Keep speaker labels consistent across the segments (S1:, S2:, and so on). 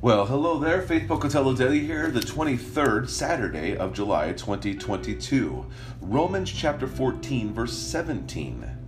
S1: Well, hello there, Faith Pocatello Daily here, the 23rd Saturday of July 2022. Romans chapter 14, verse 17.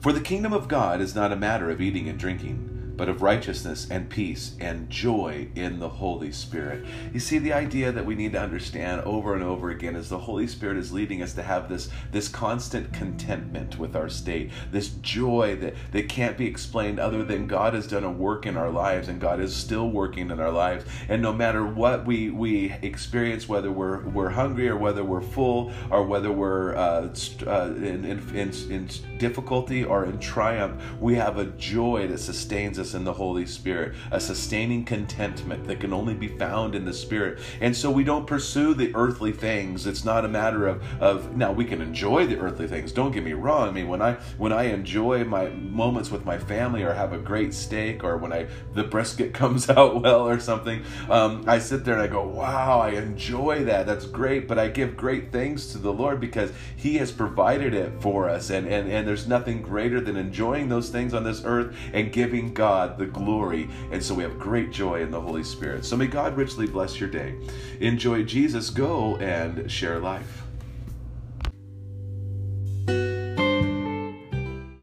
S1: For the kingdom of God is not a matter of eating and drinking but of righteousness and peace and joy in the Holy Spirit. You see, the idea that we need to understand over and over again is the Holy Spirit is leading us to have this, this constant contentment with our state, this joy that, that can't be explained other than God has done a work in our lives and God is still working in our lives. And no matter what we, we experience, whether we're, we're hungry or whether we're full or whether we're uh, uh, in, in, in, in difficulty or in triumph, we have a joy that sustains us Jesus and the Holy Spirit, a sustaining contentment that can only be found in the Spirit. And so we don't pursue the earthly things. It's not a matter of, of now we can enjoy the earthly things. Don't get me wrong. I mean, when I when I enjoy my moments with my family or have a great steak or when I the brisket comes out well or something, um, I sit there and I go, wow, I enjoy that. That's great. But I give great thanks to the Lord because He has provided it for us. And, and, and there's nothing greater than enjoying those things on this earth and giving God God the glory. And so we have great joy in the Holy Spirit. So may God richly bless your day. Enjoy Jesus. Go and share life.